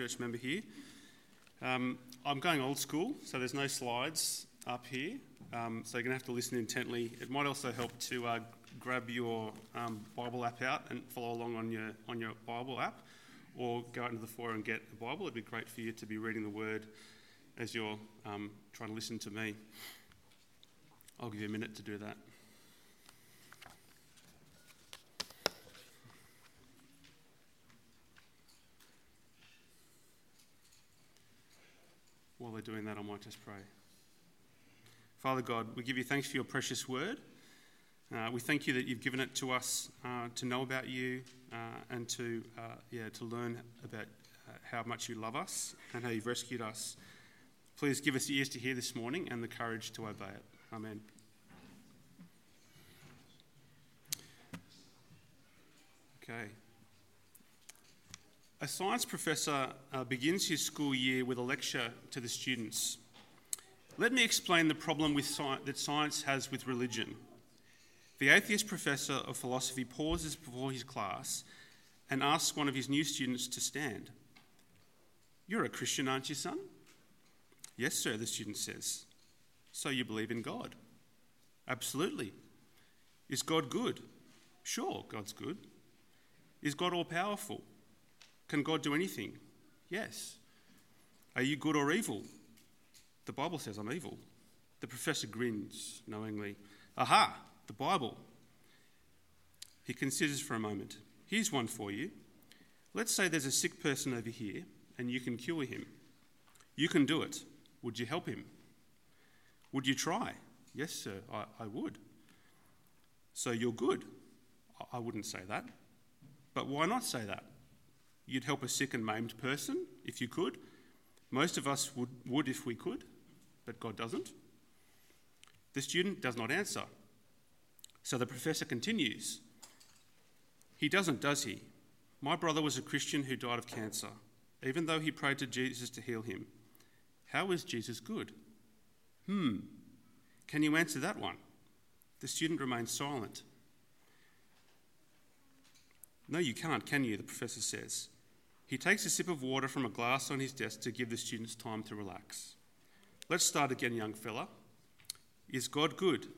church member here. Um, I'm going old school, so there's no slides up here, um, so you're going to have to listen intently. It might also help to uh, grab your um, Bible app out and follow along on your, on your Bible app, or go out into the foyer and get a Bible. It'd be great for you to be reading the Word as you're um, trying to listen to me. I'll give you a minute to do that. While they're doing that, I might just pray. Father God, we give you thanks for your precious word. Uh, we thank you that you've given it to us uh, to know about you uh, and to, uh, yeah, to learn about uh, how much you love us and how you've rescued us. Please give us ears to hear this morning and the courage to obey it. Amen. Okay. A science professor uh, begins his school year with a lecture to the students. Let me explain the problem sci- that science has with religion. The atheist professor of philosophy pauses before his class and asks one of his new students to stand. You're a Christian, aren't you, son? Yes, sir, the student says. So you believe in God? Absolutely. Is God good? Sure, God's good. Is God all powerful? Can God do anything? Yes. Are you good or evil? The Bible says I'm evil. The professor grins knowingly. Aha, the Bible. He considers for a moment. Here's one for you. Let's say there's a sick person over here and you can cure him. You can do it. Would you help him? Would you try? Yes, sir, I, I would. So you're good. I, I wouldn't say that. But why not say that? You'd help a sick and maimed person if you could. Most of us would, would if we could, but God doesn't. The student does not answer. So the professor continues. He doesn't, does he? My brother was a Christian who died of cancer, even though he prayed to Jesus to heal him. How is Jesus good? Hmm. Can you answer that one? The student remains silent. No, you can't, can you? The professor says. He takes a sip of water from a glass on his desk to give the students time to relax. Let's start again, young fella. Is God good?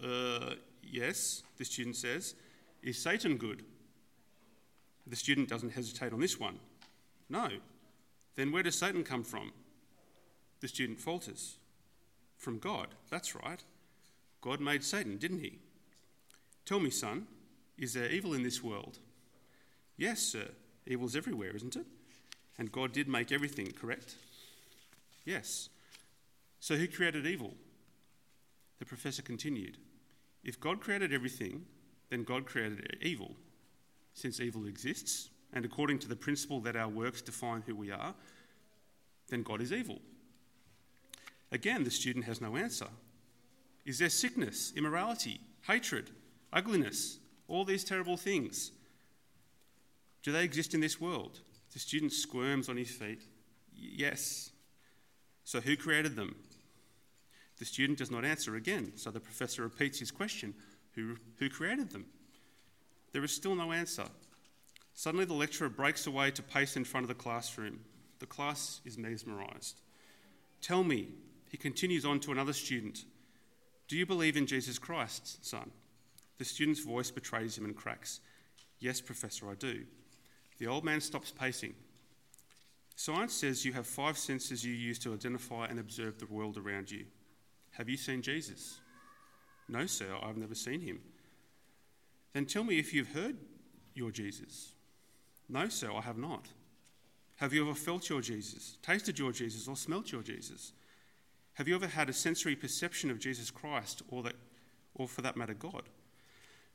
Uh, yes, the student says. Is Satan good? The student doesn't hesitate on this one. No. Then where does Satan come from? The student falters. From God, that's right. God made Satan, didn't he? Tell me, son, is there evil in this world? Yes, sir. Evil's everywhere, isn't it? And God did make everything, correct? Yes. So who created evil? The professor continued. If God created everything, then God created evil. Since evil exists, and according to the principle that our works define who we are, then God is evil. Again, the student has no answer. Is there sickness, immorality, hatred, ugliness, all these terrible things? Do they exist in this world? The student squirms on his feet. Yes. So who created them? The student does not answer again, so the professor repeats his question Who, who created them? There is still no answer. Suddenly, the lecturer breaks away to pace in front of the classroom. The class is mesmerised. Tell me, he continues on to another student, do you believe in Jesus Christ, son? The student's voice betrays him and cracks. Yes, Professor, I do. The old man stops pacing. Science says you have five senses you use to identify and observe the world around you. Have you seen Jesus? No, sir, I've never seen him. Then tell me if you've heard your Jesus. No, sir, I have not. Have you ever felt your Jesus, tasted your Jesus, or smelt your Jesus? Have you ever had a sensory perception of Jesus Christ, or, that, or for that matter, God?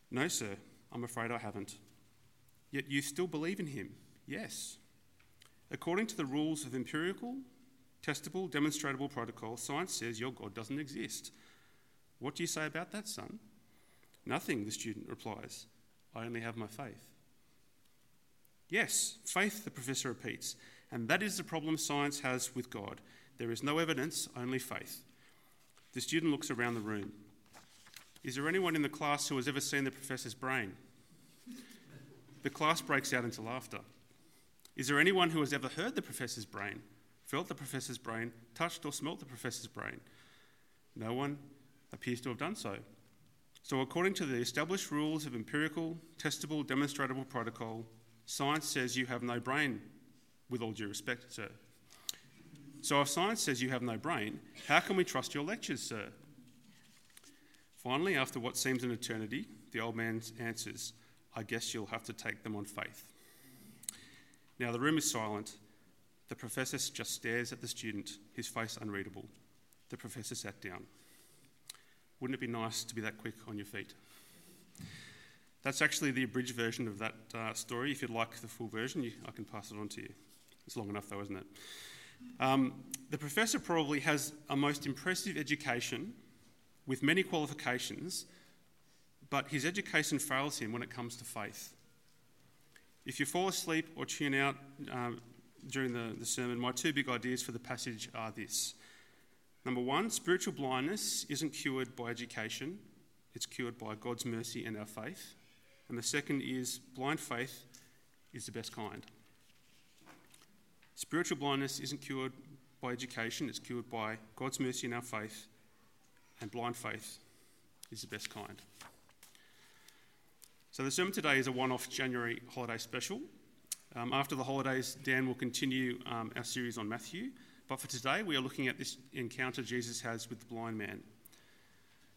No, sir, I'm afraid I haven't. Yet you still believe in him? Yes. According to the rules of empirical, testable, demonstrable protocol, science says your God doesn't exist. What do you say about that, son? Nothing, the student replies. I only have my faith. Yes, faith, the professor repeats, and that is the problem science has with God. There is no evidence, only faith. The student looks around the room. Is there anyone in the class who has ever seen the professor's brain? The class breaks out into laughter. Is there anyone who has ever heard the professor's brain, felt the professor's brain, touched or smelt the professor's brain? No one appears to have done so. So, according to the established rules of empirical, testable, demonstrable protocol, science says you have no brain, with all due respect, sir. So, if science says you have no brain, how can we trust your lectures, sir? Finally, after what seems an eternity, the old man answers, I guess you'll have to take them on faith. Now, the room is silent. The professor just stares at the student, his face unreadable. The professor sat down. Wouldn't it be nice to be that quick on your feet? That's actually the abridged version of that uh, story. If you'd like the full version, you, I can pass it on to you. It's long enough, though, isn't it? Um, the professor probably has a most impressive education with many qualifications, but his education fails him when it comes to faith. If you fall asleep or tune out um, during the, the sermon, my two big ideas for the passage are this Number one, spiritual blindness isn't cured by education, it's cured by God's mercy and our faith. And the second is blind faith is the best kind. Spiritual blindness isn't cured by education, it's cured by God's mercy and our faith. And blind faith is the best kind. So the sermon today is a one off January holiday special. Um, after the holidays, Dan will continue um, our series on Matthew. But for today, we are looking at this encounter Jesus has with the blind man.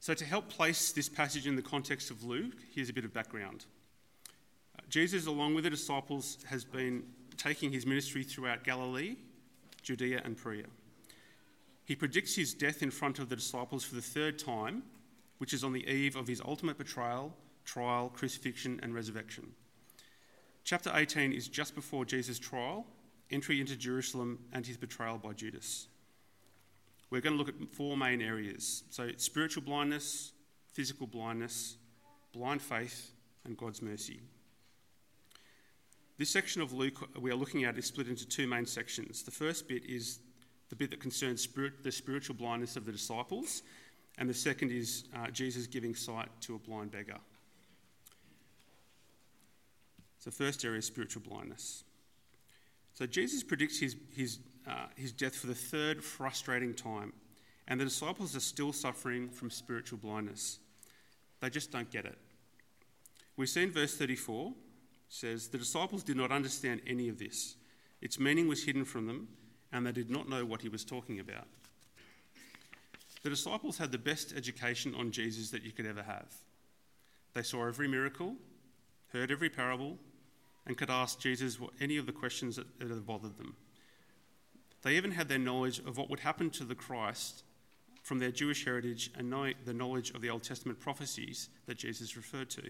So, to help place this passage in the context of Luke, here's a bit of background. Uh, Jesus, along with the disciples, has been taking his ministry throughout Galilee, Judea, and Perea. He predicts his death in front of the disciples for the third time, which is on the eve of his ultimate betrayal, trial, crucifixion, and resurrection. Chapter 18 is just before Jesus' trial entry into Jerusalem, and his betrayal by Judas. We're going to look at four main areas so, spiritual blindness, physical blindness, blind faith, and God's mercy. This section of Luke we are looking at is split into two main sections. The first bit is the bit that concerns spirit, the spiritual blindness of the disciples, and the second is uh, Jesus giving sight to a blind beggar. So, first area is spiritual blindness. So Jesus predicts his, his, uh, his death for the third frustrating time, and the disciples are still suffering from spiritual blindness. They just don't get it. We see in verse 34 says, The disciples did not understand any of this. Its meaning was hidden from them, and they did not know what he was talking about. The disciples had the best education on Jesus that you could ever have. They saw every miracle, heard every parable, and could ask Jesus any of the questions that, that bothered them. They even had their knowledge of what would happen to the Christ from their Jewish heritage and the knowledge of the Old Testament prophecies that Jesus referred to.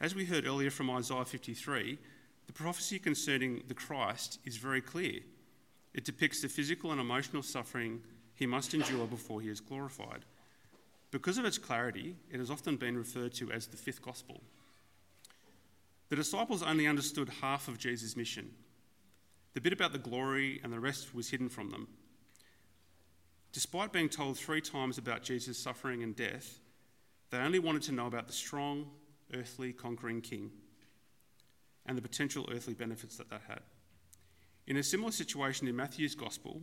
As we heard earlier from Isaiah 53, the prophecy concerning the Christ is very clear. It depicts the physical and emotional suffering he must endure before he is glorified. Because of its clarity, it has often been referred to as the fifth gospel. The disciples only understood half of Jesus' mission. The bit about the glory and the rest was hidden from them. Despite being told three times about Jesus' suffering and death, they only wanted to know about the strong, earthly, conquering king and the potential earthly benefits that that had. In a similar situation in Matthew's Gospel,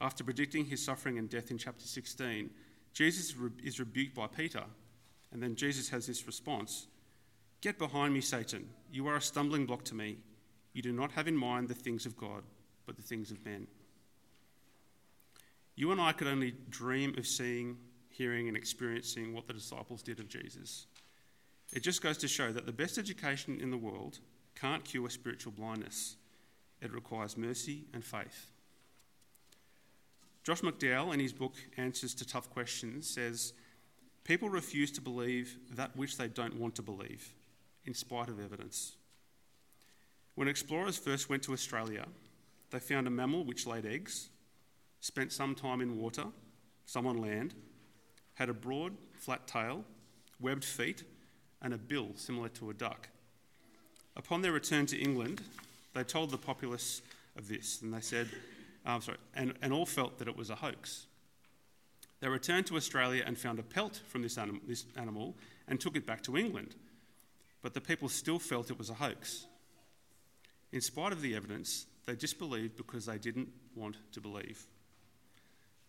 after predicting his suffering and death in chapter 16, Jesus is rebuked by Peter, and then Jesus has this response Get behind me, Satan. You are a stumbling block to me. You do not have in mind the things of God, but the things of men. You and I could only dream of seeing, hearing, and experiencing what the disciples did of Jesus. It just goes to show that the best education in the world can't cure spiritual blindness. It requires mercy and faith. Josh McDowell, in his book Answers to Tough Questions, says People refuse to believe that which they don't want to believe in spite of evidence. When explorers first went to Australia, they found a mammal which laid eggs, spent some time in water, some on land, had a broad, flat tail, webbed feet, and a bill similar to a duck. Upon their return to England, they told the populace of this, and they said, oh, sorry, and, and all felt that it was a hoax. They returned to Australia and found a pelt from this, anim- this animal and took it back to England but the people still felt it was a hoax. In spite of the evidence, they disbelieved because they didn't want to believe.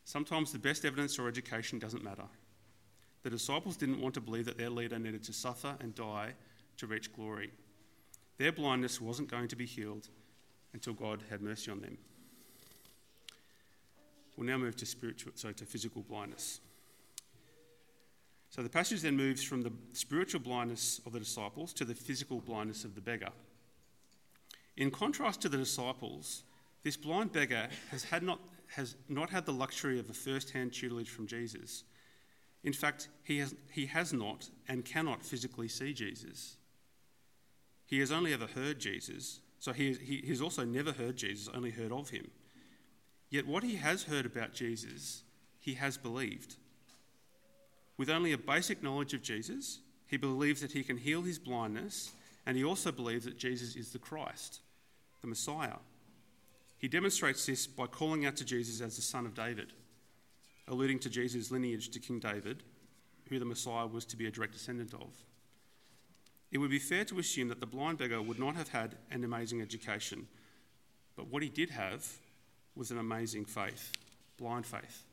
Sometimes the best evidence or education doesn't matter. The disciples didn't want to believe that their leader needed to suffer and die to reach glory. Their blindness wasn't going to be healed until God had mercy on them. We'll now move to spiritual, so to physical blindness. So the passage then moves from the spiritual blindness of the disciples to the physical blindness of the beggar. In contrast to the disciples, this blind beggar has, had not, has not had the luxury of a first hand tutelage from Jesus. In fact, he has, he has not and cannot physically see Jesus. He has only ever heard Jesus, so he, he, he's also never heard Jesus, only heard of him. Yet what he has heard about Jesus, he has believed. With only a basic knowledge of Jesus, he believes that he can heal his blindness, and he also believes that Jesus is the Christ, the Messiah. He demonstrates this by calling out to Jesus as the son of David, alluding to Jesus' lineage to King David, who the Messiah was to be a direct descendant of. It would be fair to assume that the blind beggar would not have had an amazing education, but what he did have was an amazing faith, blind faith.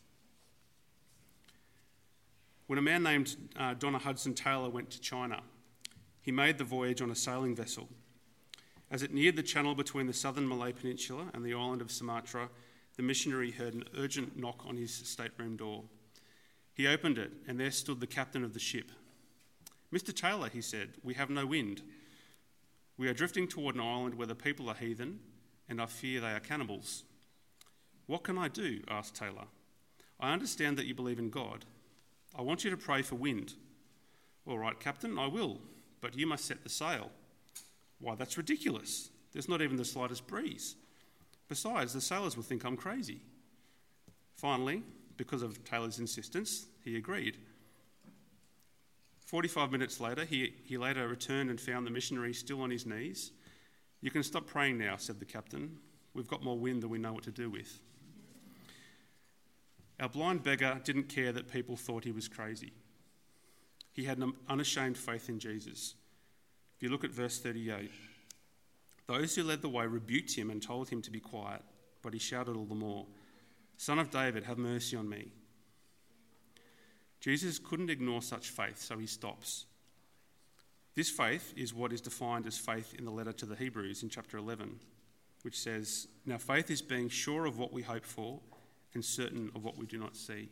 When a man named uh, Donna Hudson Taylor went to China, he made the voyage on a sailing vessel. As it neared the channel between the southern Malay Peninsula and the island of Sumatra, the missionary heard an urgent knock on his stateroom door. He opened it, and there stood the captain of the ship. Mr. Taylor, he said, we have no wind. We are drifting toward an island where the people are heathen, and I fear they are cannibals. What can I do? asked Taylor. I understand that you believe in God. I want you to pray for wind. All right, Captain, I will, but you must set the sail. Why, that's ridiculous. There's not even the slightest breeze. Besides, the sailors will think I'm crazy. Finally, because of Taylor's insistence, he agreed. 45 minutes later, he, he later returned and found the missionary still on his knees. You can stop praying now, said the captain. We've got more wind than we know what to do with. Our blind beggar didn't care that people thought he was crazy. He had an unashamed faith in Jesus. If you look at verse 38, those who led the way rebuked him and told him to be quiet, but he shouted all the more, Son of David, have mercy on me. Jesus couldn't ignore such faith, so he stops. This faith is what is defined as faith in the letter to the Hebrews in chapter 11, which says, Now faith is being sure of what we hope for and certain of what we do not see.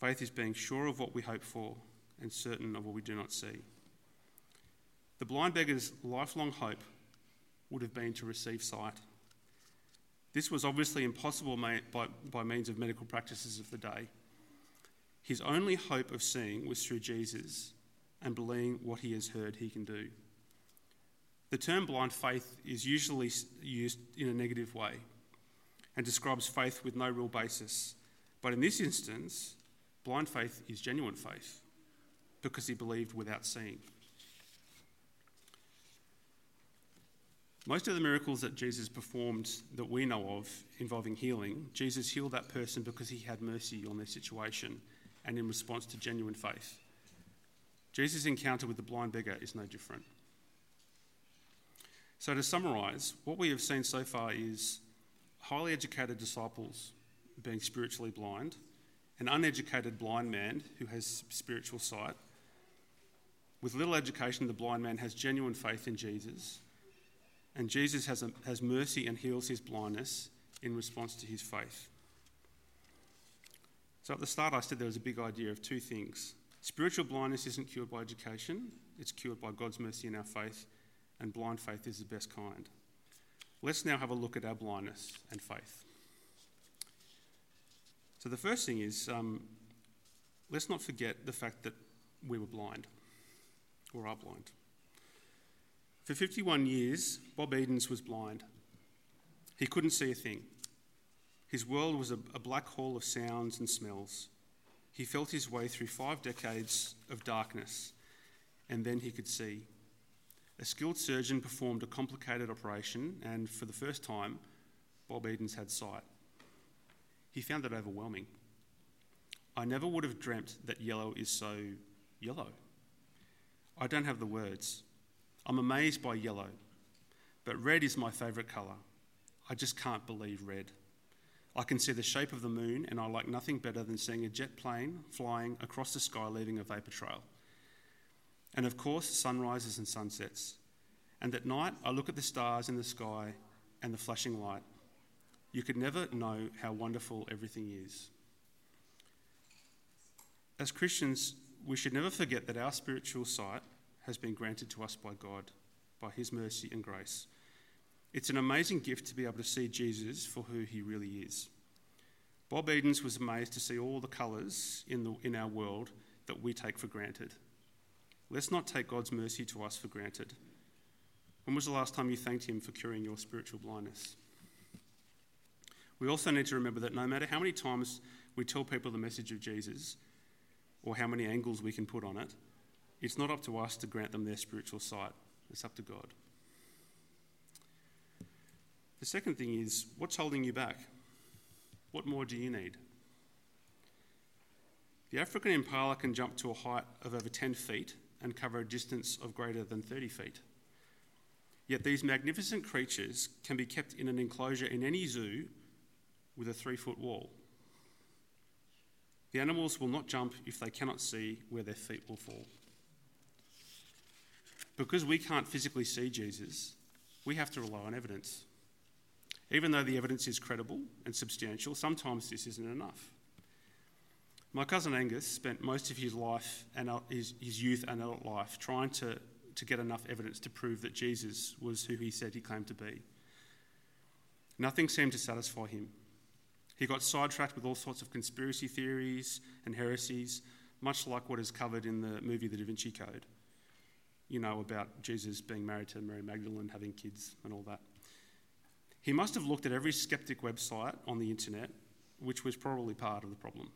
Faith is being sure of what we hope for and certain of what we do not see. The blind beggar's lifelong hope would have been to receive sight. This was obviously impossible by, by means of medical practices of the day. His only hope of seeing was through Jesus and believing what he has heard he can do. The term blind faith is usually used in a negative way and describes faith with no real basis. But in this instance, blind faith is genuine faith because he believed without seeing. Most of the miracles that Jesus performed that we know of involving healing, Jesus healed that person because he had mercy on their situation and in response to genuine faith. Jesus' encounter with the blind beggar is no different. So, to summarise, what we have seen so far is highly educated disciples being spiritually blind, an uneducated blind man who has spiritual sight. With little education, the blind man has genuine faith in Jesus, and Jesus has, a, has mercy and heals his blindness in response to his faith. So, at the start, I said there was a big idea of two things. Spiritual blindness isn't cured by education, it's cured by God's mercy in our faith, and blind faith is the best kind. Let's now have a look at our blindness and faith. So, the first thing is um, let's not forget the fact that we were blind or are blind. For 51 years, Bob Edens was blind. He couldn't see a thing. His world was a, a black hole of sounds and smells. He felt his way through five decades of darkness, and then he could see. A skilled surgeon performed a complicated operation, and for the first time, Bob Edens had sight. He found it overwhelming. I never would have dreamt that yellow is so yellow. I don't have the words. I'm amazed by yellow. but red is my favourite colour. I just can't believe red. I can see the shape of the moon, and I like nothing better than seeing a jet plane flying across the sky, leaving a vapour trail. And of course, sunrises and sunsets. And at night, I look at the stars in the sky and the flashing light. You could never know how wonderful everything is. As Christians, we should never forget that our spiritual sight has been granted to us by God, by His mercy and grace. It's an amazing gift to be able to see Jesus for who he really is. Bob Edens was amazed to see all the colours in, the, in our world that we take for granted. Let's not take God's mercy to us for granted. When was the last time you thanked Him for curing your spiritual blindness? We also need to remember that no matter how many times we tell people the message of Jesus or how many angles we can put on it, it's not up to us to grant them their spiritual sight. It's up to God. The second thing is what's holding you back? What more do you need? The African impala can jump to a height of over 10 feet and cover a distance of greater than 30 feet. Yet these magnificent creatures can be kept in an enclosure in any zoo with a three foot wall. The animals will not jump if they cannot see where their feet will fall. Because we can't physically see Jesus, we have to rely on evidence. Even though the evidence is credible and substantial, sometimes this isn't enough. My cousin Angus spent most of his life and his, his youth and adult life trying to, to get enough evidence to prove that Jesus was who he said he claimed to be. Nothing seemed to satisfy him. He got sidetracked with all sorts of conspiracy theories and heresies, much like what is covered in the movie The Da Vinci Code. You know about Jesus being married to Mary Magdalene, having kids, and all that. He must have looked at every skeptic website on the internet, which was probably part of the problem.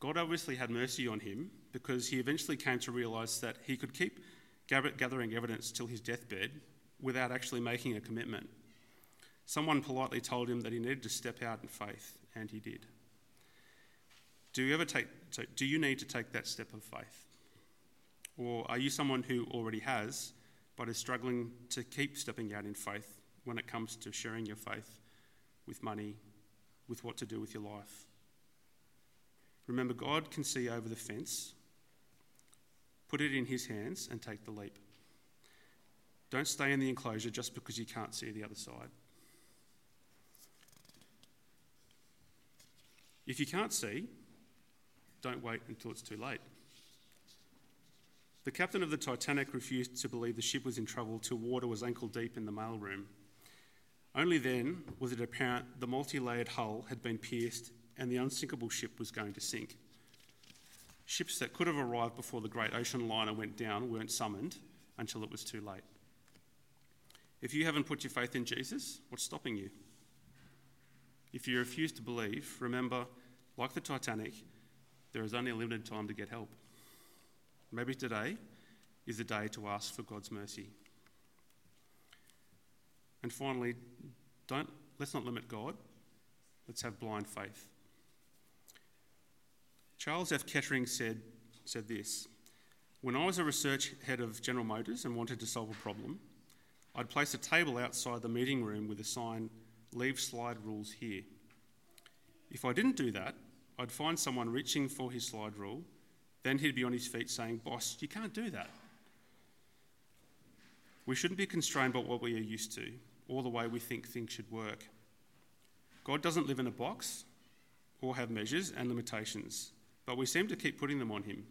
God obviously had mercy on him because he eventually came to realise that he could keep gathering evidence till his deathbed without actually making a commitment. Someone politely told him that he needed to step out in faith, and he did. Do you ever take do you need to take that step of faith? Or are you someone who already has but is struggling to keep stepping out in faith when it comes to sharing your faith with money, with what to do with your life. Remember, God can see over the fence. Put it in His hands and take the leap. Don't stay in the enclosure just because you can't see the other side. If you can't see, don't wait until it's too late. The captain of the Titanic refused to believe the ship was in trouble till water was ankle deep in the mailroom. Only then was it apparent the multi layered hull had been pierced and the unsinkable ship was going to sink. Ships that could have arrived before the great ocean liner went down weren't summoned until it was too late. If you haven't put your faith in Jesus, what's stopping you? If you refuse to believe, remember, like the Titanic, there is only a limited time to get help. Maybe today is the day to ask for God's mercy. And finally, don't, let's not limit God. Let's have blind faith. Charles F. Kettering said, said this When I was a research head of General Motors and wanted to solve a problem, I'd place a table outside the meeting room with a sign, Leave slide rules here. If I didn't do that, I'd find someone reaching for his slide rule, then he'd be on his feet saying, Boss, you can't do that. We shouldn't be constrained by what we are used to or the way we think things should work. God doesn't live in a box or have measures and limitations, but we seem to keep putting them on Him.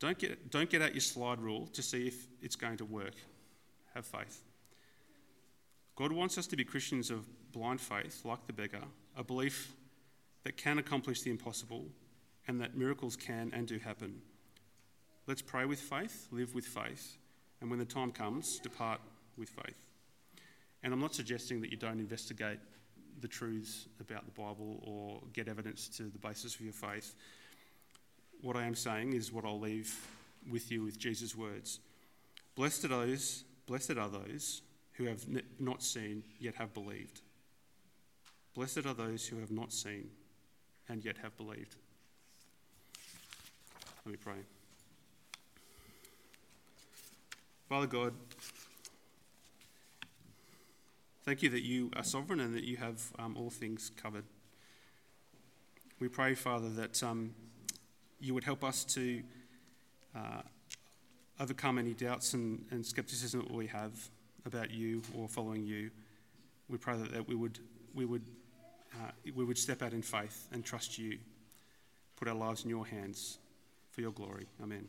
Don't get, don't get out your slide rule to see if it's going to work. Have faith. God wants us to be Christians of blind faith, like the beggar, a belief that can accomplish the impossible and that miracles can and do happen. Let's pray with faith, live with faith, and when the time comes, depart with faith. And I'm not suggesting that you don't investigate the truths about the Bible or get evidence to the basis of your faith. What I am saying is what I'll leave with you with Jesus' words. Blessed are those, blessed are those who have not seen yet have believed. Blessed are those who have not seen and yet have believed. Let me pray. Father God, Thank you that you are sovereign and that you have um, all things covered. We pray, Father, that um, you would help us to uh, overcome any doubts and, and skepticism that we have about you or following you. We pray that, that we would we would uh, we would step out in faith and trust you, put our lives in your hands for your glory. Amen.